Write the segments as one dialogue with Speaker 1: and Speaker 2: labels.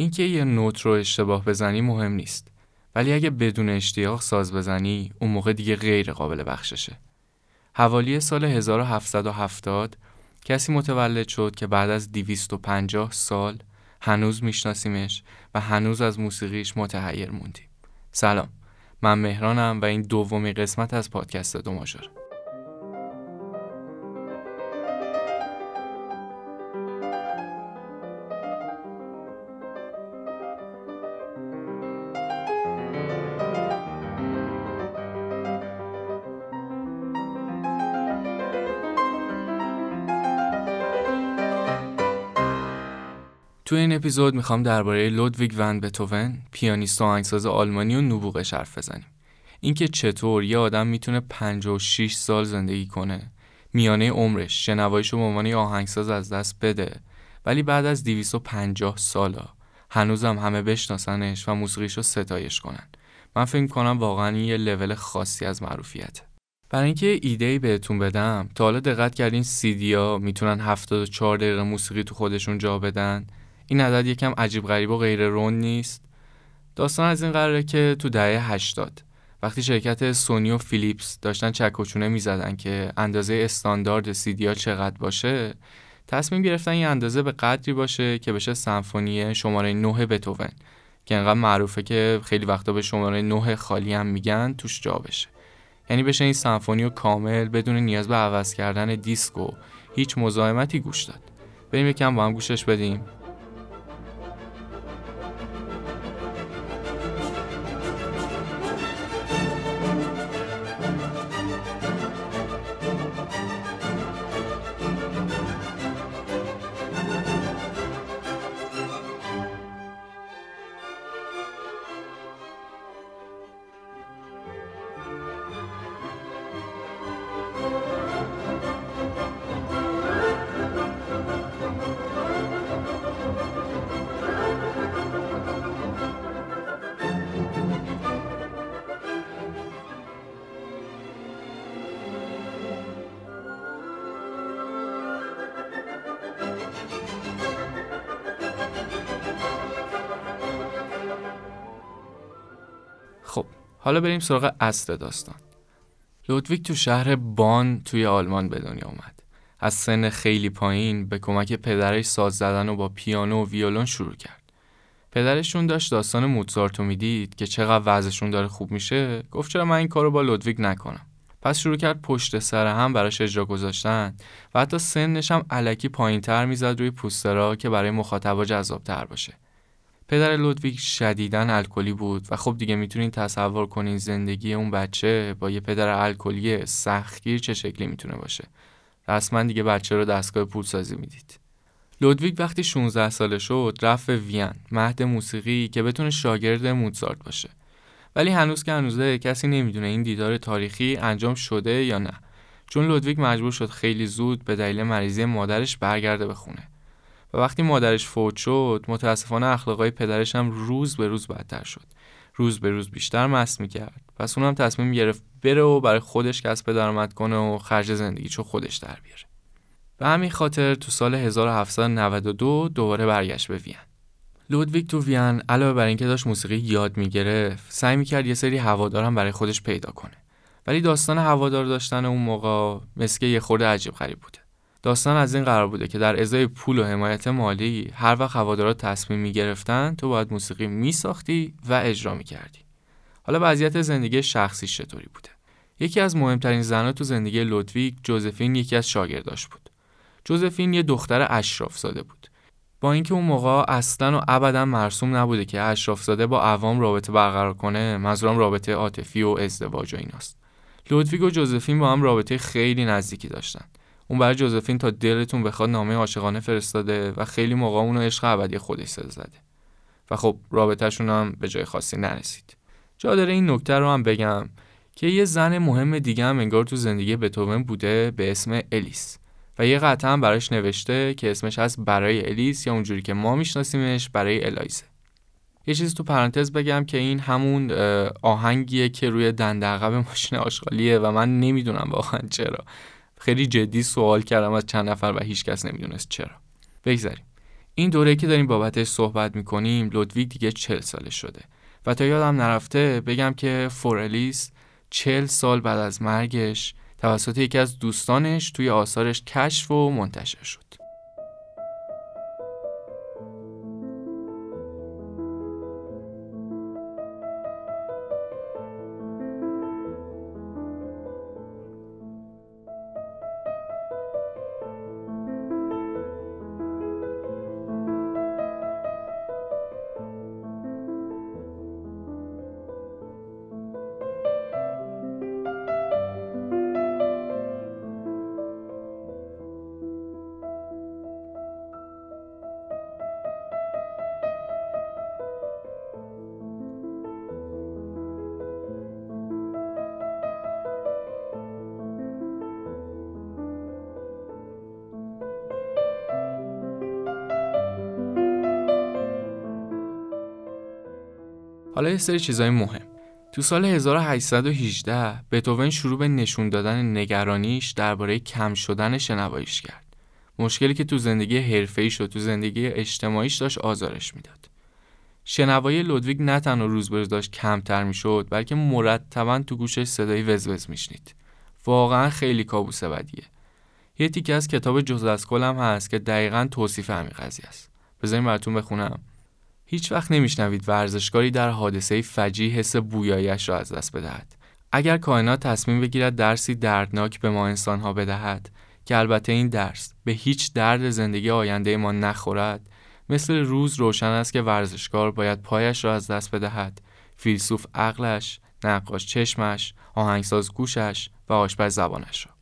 Speaker 1: اینکه یه نوت رو اشتباه بزنی مهم نیست. ولی اگه بدون اشتیاق ساز بزنی اون موقع دیگه غیر قابل بخششه. حوالی سال 1770 کسی متولد شد که بعد از 250 سال هنوز میشناسیمش و هنوز از موسیقیش متحیر موندیم. سلام. من مهرانم و این دومی قسمت از پادکست دو تو این اپیزود می‌خوام درباره لودویگ ون بتوون پیانیست و آهنگساز آلمانی و نبوغش حرف بزنیم. اینکه چطور یه آدم می‌تونه 56 سال زندگی کنه میانه عمرش شنواییشو به عنوان آهنگساز از دست بده ولی بعد از 250 سالا هنوزم همه بشناسنش و موسیقیشو ستایش کنن. من فکر کنم واقعا یه لول خاصی از معروفیته. برای اینکه ایده ای بهتون بدم تا حالا دقت کردین سیدیا می‌تونن 74 دقیقه موسیقی تو خودشون جا بدن. این عدد یکم عجیب غریب و غیر رون نیست. داستان از این قراره که تو دهه 80 وقتی شرکت سونی و فیلیپس داشتن چکوچونه می‌زدن که اندازه استاندارد سیدیا چقدر باشه تصمیم گرفتن این اندازه به قدری باشه که بشه سمفونی شماره 9 بتوون که انقدر معروفه که خیلی وقتا به شماره 9 خالی هم میگن توش جا بشه. یعنی بشه این سمفونی و کامل بدون نیاز به عوض کردن دیسک و هیچ مزاحمتی گوش داد. بریم یکم با هم گوشش بدیم. حالا بریم سراغ اصل داستان. لودویک تو شهر بان توی آلمان به دنیا اومد. از سن خیلی پایین به کمک پدرش ساز زدن و با پیانو و ویولون شروع کرد. پدرشون داشت داستان موتزارت رو می‌دید که چقدر وضعشون داره خوب میشه گفت چرا من این کارو با لودویک نکنم. پس شروع کرد پشت سر هم براش اجرا گذاشتن و حتی سنش هم علکی پایین تر می‌زد روی پوسترا که برای مخاطبا جذاب تر باشه. پدر لودویگ شدیدن الکلی بود و خب دیگه می‌تونین تصور کنین زندگی اون بچه با یه پدر الکلی سختگیر چه شکلی می‌تونه باشه. رسما دیگه بچه رو دستگاه پولسازی می‌دید. لودویگ وقتی 16 ساله شد رفت به وین مهد موسیقی که بتونه شاگرد موزارت باشه. ولی هنوز که هنوزه کسی نمی‌دونه این دیدار تاریخی انجام شده یا نه. چون لودویگ مجبور شد خیلی زود به دلیل مریضی مادرش برگرده به خونه و وقتی مادرش فوت شد متاسفانه اخلاقای پدرش هم روز به روز بدتر شد. روز به روز بیشتر مست می‌کرد. پس اونم تصمیم گرفت بره و برای خودش کسب درآمد کنه و خرج زندگی چو خودش در بیاره. به همین خاطر تو سال 1792 دوباره برگشت به وین. لودویگ تو وین علاوه بر اینکه داشت موسیقی یاد می‌گرفت سعی می‌کرد یه سری هوادارم برای خودش پیدا کنه. ولی داستان هوادار داشتن اون موقع مثل یه خورده عجیب غریب بوده. داستان از این قرار بوده که در ازای پول و حمایت مالی هر وقت هوادارا تصمیم می‌گرفتن تو باید موسیقی میساختی و اجرا می‌کردی. حالا وضعیت زندگی شخصی چطوری بوده؟ یکی از مهمترین زنها تو زندگی لودویگ جوزفین یکی از شاگرداش بود. جوزفین یه دختر اشراف زاده بود. با اینکه اون موقع اصلا و ابدا مرسوم نبوده که اشراف زاده با عوام رابطه برقرار کنه منظورم رابطه عاطفی و ازدواج و ایناست. لودویگ و جوزفین با هم رابطه خیلی نزدیکی داشتن. اون برای جوزفین تا دلتون بخواد نامه عاشقانه فرستاده و خیلی موقع اونو عشق ابدی خودش زده. و خب رابطهشون هم به جای خاصی نرسید. جا داره این نکته رو هم بگم که یه زن مهم دیگه هم انگار تو زندگی بتوون بوده به اسم الیس. و یه قطعه هم براش نوشته که اسمش هست برای الیس یا اونجوری که ما میشناسیمش برای الایزه. یه چیز تو پرانتز بگم که این همون آهنگیه که روی دندقب ماشین آشغالیه و من نمی‌دونم واقعا چرا. خیلی جدی سوال کردم از چند نفر و هیچ کس نمی‌دونست چرا. بگذاریم. این دوره که داریم بابتش صحبت می‌کنیم لودویگ دیگه چل ساله شده. و تا یادم نرفته بگم که فورلیس چل سال بعد از مرگش توسط یکی از دوستانش توی آثارش کشف و منتشر شد. حالا یه سری چیزای مهم تو سال 1818 بتوون شروع به نشون دادن نگرانیش درباره کم شدن شنواییش کرد. مشکلی که تو زندگی حرفه‌ایش و تو زندگی اجتماعیش داشت آزارش می‌داد. شنوایی لودویگ نه تنها روز به روز داشت کمتر می‌شد بلکه مرتبا تو گوشش صدای وزوز میشنید. واقعا خیلی کابوس بدیه. یه تیکه از کتاب جز از کلم هست که دقیقا توصیف همین قضیه است. بذارین براتون بخونم. هیچ وقت نمیشنوید ورزشکاری در حادثه فجی حس بویایش را از دست بدهد. اگر کائنات تصمیم بگیرد درسی دردناک به ما انسانها بدهد که البته این درس به هیچ درد زندگی آینده ما نخورد مثل روز روشن است که ورزشکار باید پایش را از دست بدهد. فیلسوف عقلش نقاش چشمش آهنگساز گوشش و آشپز زبانش را.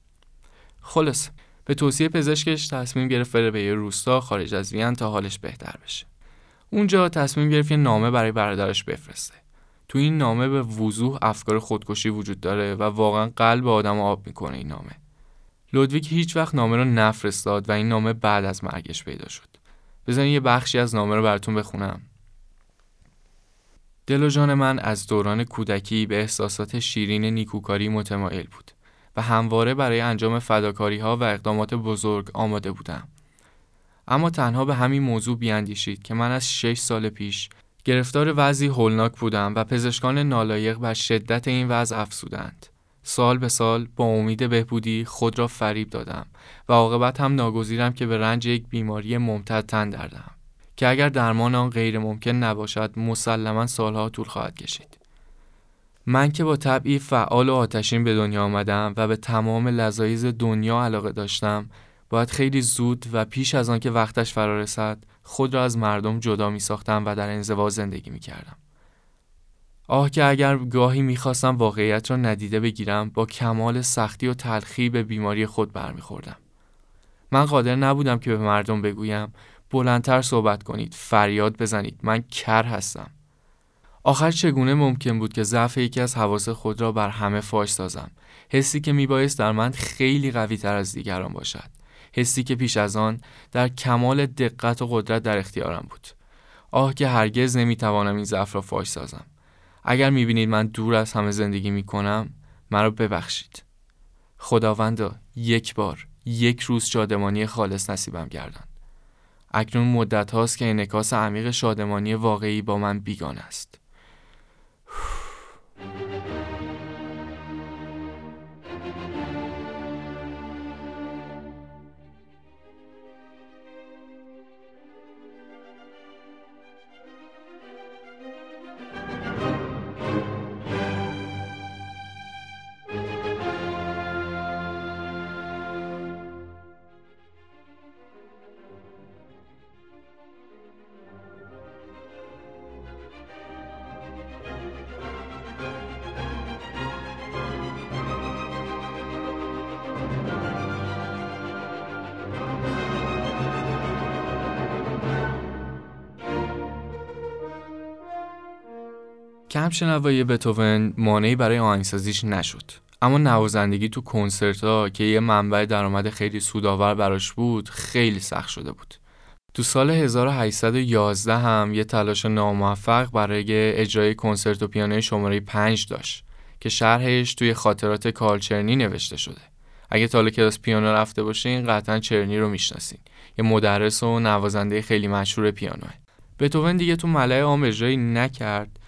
Speaker 1: خلاص به توصیه پزشکش تصمیم گرفت بره به یه روستا خارج از وین تا حالش بهتر بشه. اونجا تصمیم گرفت یه نامه برای برادرش بفرسته. تو این نامه به وضوح افکار خودکشی وجود داره و واقعا قلب آدم آب می‌کنه این نامه. لودویک هیچ وقت نامه رو نفرستاد و این نامه بعد از مرگش پیدا شد. بزنین یه بخشی از نامه رو براتون بخونم. دل و جان من از دوران کودکی به احساسات شیرین نیکوکاری متمایل بود و همواره برای انجام فداکاری ها و اقدامات بزرگ آماده بودم. اما تنها به همین موضوع بیاندیشید که من از شش سال پیش گرفتار وضعی هولناک بودم و پزشکان نالایق بر شدت این وضع افسودند. سال به سال با امید بهبودی خود را فریب دادم و عاقبت هم ناگزیرم که به رنج یک بیماری ممتد تن دردم که اگر درمان آن غیر ممکن نباشد مسلما سالها طول خواهد کشید. من که با طبعی فعال و آتشین به دنیا آمدم و به تمام لذایز دنیا علاقه داشتم باید خیلی زود و پیش از آنکه وقتش فرا رسد خود را از مردم جدا می ساختم و در انزوا زندگی می کردم. آه که اگر گاهی می‌خواستم واقعیت را ندیده بگیرم با کمال سختی و تلخی به بیماری خود برمیخوردم. من قادر نبودم که به مردم بگویم بلندتر صحبت کنید فریاد بزنید من کر هستم آخر چگونه ممکن بود که ضعف یکی از حواس خود را بر همه فاش سازم حسی که میبایست در من خیلی قوی تر از دیگران باشد حسی که پیش از آن در کمال دقت و قدرت در اختیارم بود. آه که هرگز نمی‌توانم این ضعف را فاش سازم. اگر می‌بینید من دور از همه زندگی می‌کنم مرا ببخشید. خداوندا یک بار یک روز شادمانی خالص نصیبم گردان. اکنون مدت هاست که انکاس عمیق شادمانی واقعی با من بیگان است. کم شنوایی بتوون مانعی برای آهنگسازیش نشد. اما نوازندگی تو کنسرت ها که یه منبع درآمد خیلی سودآور براش بود خیلی سخت شده بود. تو سال 1811 هم یه تلاش ناموفق برای اجرای کنسرت و پیانو شماره 5 داشت که شرحش توی خاطرات کالچرنی نوشته شده. اگه تا کلاس پیانو رفته باشین قطعا چرنی رو می‌شناسین. یه مدرس و نوازنده خیلی مشهور پیانوه. بتوون دیگه تو ملعه عام اجرایی نکرد.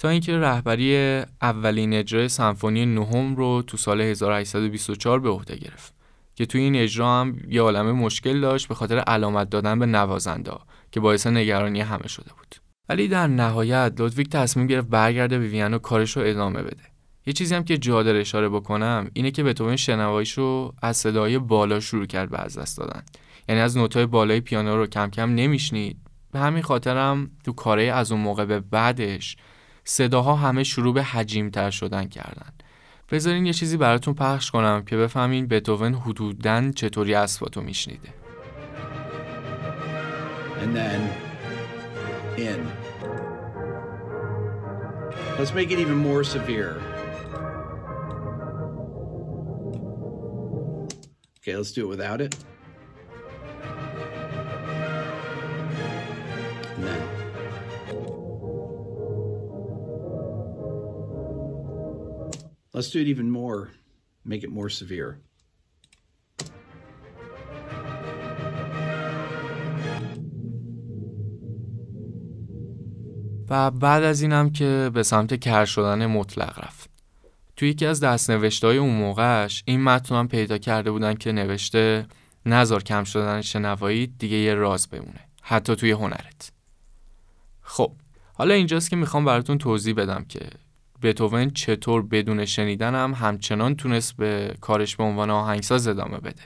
Speaker 1: تا اینکه رهبری اولین اجرای سمفونی نهم رو تو سال 1824 به عهده گرفت که توی این اجرا هم یه عالمه مشکل داشت به خاطر علامت دادن به نوازنده که باعث نگرانی همه شده بود. ولی در نهایت لودویک تصمیم گرفت برگرده به وین و کارش رو ادامه بده. یه چیزی هم که جا اشاره بکنم اینه که بتوون شنواییش رو از صدای بالا شروع کرد به از دست دادن. یعنی از نوتای بالای پیانو رو کم کم نمیشنید. به همین خاطرم تو کاره از اون موقع به بعدش صداها همه شروع به حجیم تر شدن کردن بذارین یه چیزی براتون پخش کنم که بفهمین بتوون حدوداً چطوری اسباتو میشنیده And then in. Let's make it even more severe. Okay, let's do it without it. Let's do it even more, make it more severe. و بعد از اینم که به سمت کر شدن مطلق رفت توی یکی از دست های اون موقعش این متن هم پیدا کرده بودن که نوشته نظر کم شدن شنوایی دیگه یه راز بمونه حتی توی هنرت خب حالا اینجاست که می‌خوام براتون توضیح بدم که بتوون چطور بدون شنیدن هم همچنان تونست به کارش به عنوان آهنگساز ادامه بده.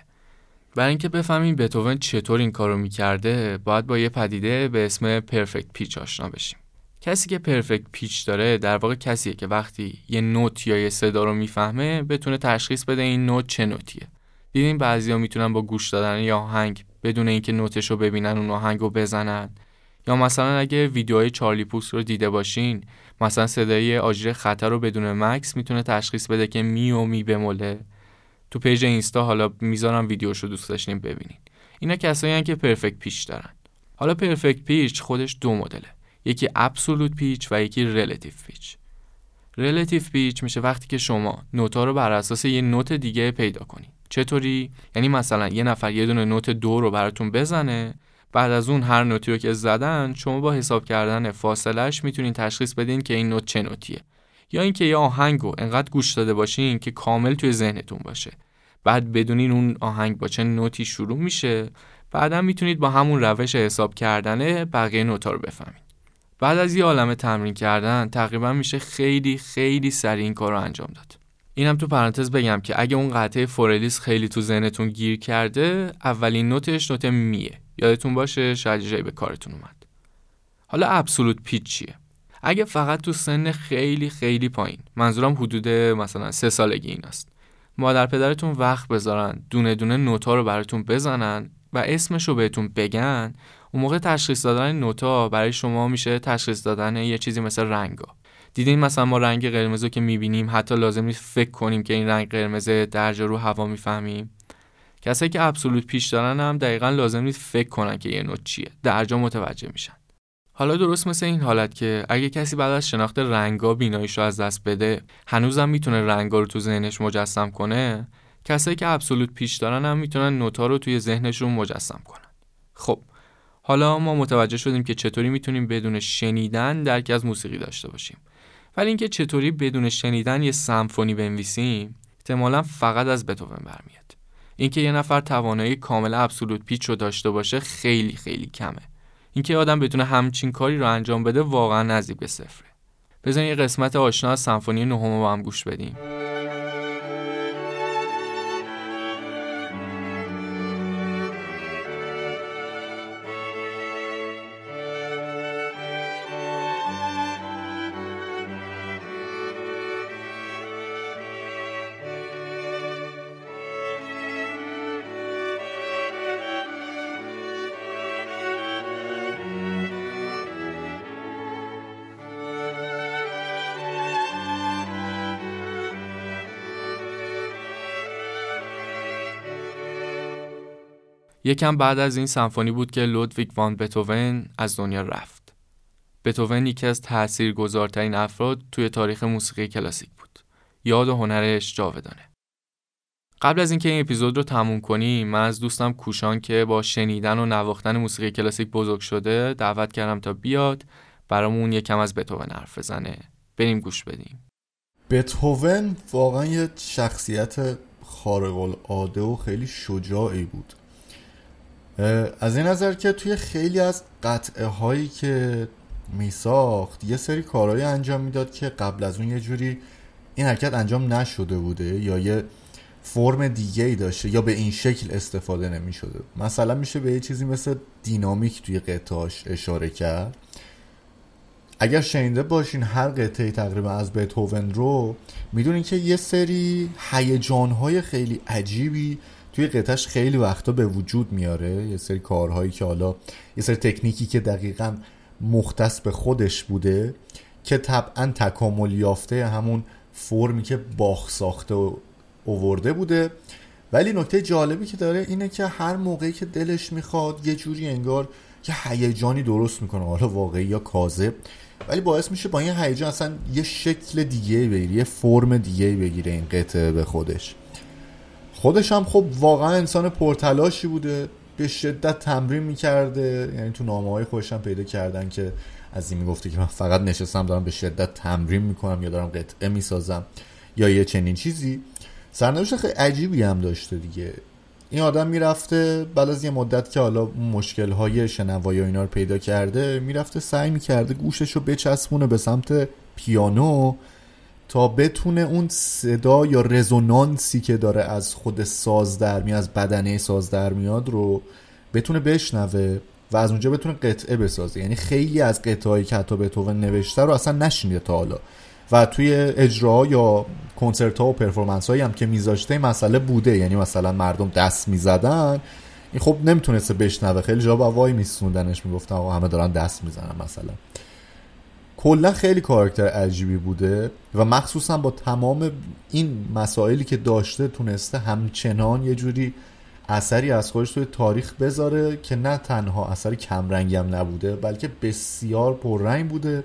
Speaker 1: برای اینکه بفهمیم بتوون چطور این کارو می‌کرده باید با یه پدیده به اسم پرفکت پیچ آشنا بشیم. کسی که perfect pitch داره در واقع کسیه که وقتی یه نوت یا یه صدا رو می‌فهمه بتونه تشخیص بده این نوت چه نوتیه. دیدین بعضیا می‌تونن با گوش دادن یه آهنگ بدون اینکه نوتش رو ببینن اون آهنگ رو بزنن. یا مثلا اگه ویدیوهای Charlie Puth رو دیده باشین مثلا صدای آژیر خطر رو بدون مکث می‌تونه تشخیص بده که می و می بموله تو page اینستا حالا می‌ذارم ویدیوشو دوست داشتین ببینین. اینا کسایی که perfect pitch دارن. حالا perfect pitch خودش دو مدله. یکی absolute pitch و یکی relative pitch. relative pitch میشه وقتی که شما نوتا رو بر اساس یه نوت دیگه پیدا کنی چطوری؟ یعنی مثلا یه نفر یه دونه نوت دو رو براتون بزنه بعد از اون هر نوتی رو که زدن شما با حساب کردن فاصلهش می‌تونین تشخیص بدین که این نوت چه نوتیه. یا اینکه یه آهنگ رو انقدر گوش داده باشین که کامل توی ذهنتون باشه. بعد بدونین اون آهنگ با چه نوتی شروع میشه. بعدا می‌تونید با همون روش حساب کردن بقیه نوتا رو بفهمید بعد از یه عالم تمرین کردن تقریبا میشه خیلی خیلی سریع این کار رو انجام داد. اینم تو پرانتز بگم که اگه اون قطعه فورلیس خیلی تو ذهنتون گیر کرده اولین نوتش نوت میه. یادتون باشه شاید جایی به کارتون اومد. حالا ابسولوت پیچ چیه؟ اگه فقط تو سن خیلی خیلی پایین منظورم حدود مثلا سه سالگی این است مادر پدرتون وقت بذارن دونه دونه نوتا رو براتون بزنن و اسمش رو بهتون بگن اون موقع تشخیص دادن نوتا برای شما میشه تشخیص دادن یه چیزی مثل رنگا. دیدین مثلا ما رنگ قرمز رو که می‌بینیم حتی لازم نیست فکر کنیم که این رنگ قرمز درجا رو هوا می‌فهمیم؟ کسایی که ابسولوت پیش دارن هم دقیقا لازم نیست فکر کنن که یه نوت چیه. درجا متوجه میشن. حالا درست مثل این حالت که اگه کسی بعد از شناخت رنگا بیناییش رو از دست بده هنوزم می‌تونه رنگا رو تو ذهنش مجسم کنه کسایی که ابسولوت پیش دارن هم می‌تونن نوتا رو توی ذهنشون مجسم کنن. خب حالا ما متوجه شدیم که چطوری می‌تونیم بدون شنیدن درک از موسیقی داشته باشیم. ولی اینکه چطوری بدون شنیدن یه سمفونی بنویسیم احتمالا فقط از بتوون برمیاد. اینکه یه نفر توانایی کامل ابسولوت پیچ رو داشته باشه خیلی خیلی کمه. اینکه آدم بتونه همچین کاری رو انجام بده واقعا نزدیک به صفره. بزنین یه قسمت آشنا از سمفونی نهم رو هم گوش بدیم. یکم بعد از این سمفونی بود که لودویگ وان بتوون از دنیا رفت. بتوون یکی از تاثیرگذارترین افراد توی تاریخ موسیقی کلاسیک بود. یاد و هنرش جاودانه. قبل از اینکه این اپیزود رو تموم کنیم من از دوستم کوشان که با شنیدن و نواختن موسیقی کلاسیک بزرگ شده دعوت کردم تا بیاد برامون یکم از بتوون حرف بزنه بریم گوش بدیم
Speaker 2: بتهوون واقعا یه شخصیت خارق العاده و خیلی شجاعی بود از این نظر که توی خیلی از قطعه هایی که می ساخت یه سری کارهایی انجام می‌داد که قبل از اون یه جوری این حرکت انجام نشده بوده یا یه فرم دیگه ای داشته یا به این شکل استفاده نمی شده مثلا میشه به یه چیزی مثل دینامیک توی قطعاش اشاره کرد. اگر شنیده باشین هر قطعه تقریبا از بتهوون رو می‌دونین که یه سری هیجانهای خیلی عجیبی توی قطعش خیلی وقتا به وجود میاره. یه سری کارهایی که حالا یه سری تکنیکی که دقیقا مختص به خودش بوده که طبعا تکامل یافته همون فرمی که باخ ساخته و اوورده بوده. ولی نکته جالبی که داره اینه که هر موقعی که دلش می‌خواد یه جوری انگار یه هیجانی درست می‌کنه. حالا واقعی یا کاذب. ولی باعث میشه با این هیجان اصلا یه شکل دیگه بگیره یه فرم دیگه بگیره این قطعه به خودش. خودش هم خب واقعا انسان پرتلاشی بوده به شدت تمرین می‌کرده. یعنی تو نامه های خودش هم پیدا کردن که از این می‌گفته که من فقط نشستم دارم به شدت تمرین می‌کنم یا دارم قطعه می‌سازم یا یه چنین چیزی. سرنوشت خیلی عجیبی هم داشته دیگه. این آدم می‌رفته بعد از یه مدت که حالا مشکل های شنوایی و اینا رو پیدا کرده می‌رفته سعی می‌کرده گوشش رو بچسبونه به سمت پیانو. تا بتونه اون صدا یا رزونانسی که داره از خود ساز در میاد از بدنه ساز در میاد رو بتونه بشنوه و از اونجا بتونه قطعه بسازه. یعنی خیلی از قطعه که حتی بتوون نوشته رو اصلا نشنیده تا حالا. و توی اجرا یا کنسرت ها و پرفورمنس هایی هم که میذاشته مسئله بوده. یعنی مثلا مردم دست می‌زدن. این خب نمی‌تونسته بشنوه. خیلی جا با وای میسوندنش. می‌گفتن آقا همه دارن دست می‌زنن مثلا. کلا خیلی کاراکتر عجیبی بوده و مخصوصا با تمام این مسائلی که داشته تونسته همچنان یه جوری اثری از خودش توی تاریخ بذاره که نه تنها اثر کمرنگم نبوده بلکه بسیار پررنگ بوده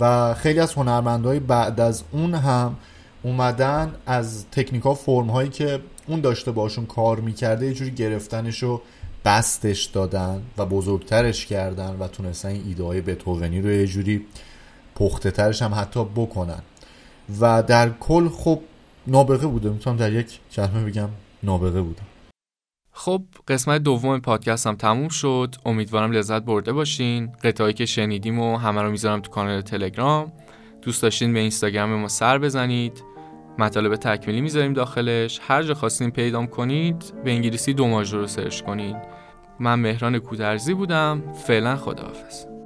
Speaker 2: و خیلی از هنرمندهای بعد از اون هم اومدن از تکنیکا فرم هایی که اون داشته باشون کار می‌کرده یه جوری گرفتنش رو بستش دادن و بزرگترش کردن و تونستن این ایده بتوونی رو یه جوری پخته ترش هم حتی بکنن. و در کل خب نابغه بوده. می‌تونم در یک کلمه بگم نابغه بودم
Speaker 1: خب قسمت دوم پادکست هم تموم شد. امیدوارم لذت برده باشین. قطعایی که شنیدیم و همه رو می‌ذارم تو کانال تلگرام. دوست داشتین به اینستاگرام ما سر بزنید. مطالب تکمیلی می‌ذاریم داخلش. هر جا خواستین پیدام کنید به انگلیسی دو رو سرچ کنید من مهران کودرزی بودم. فعلا خداحافظ.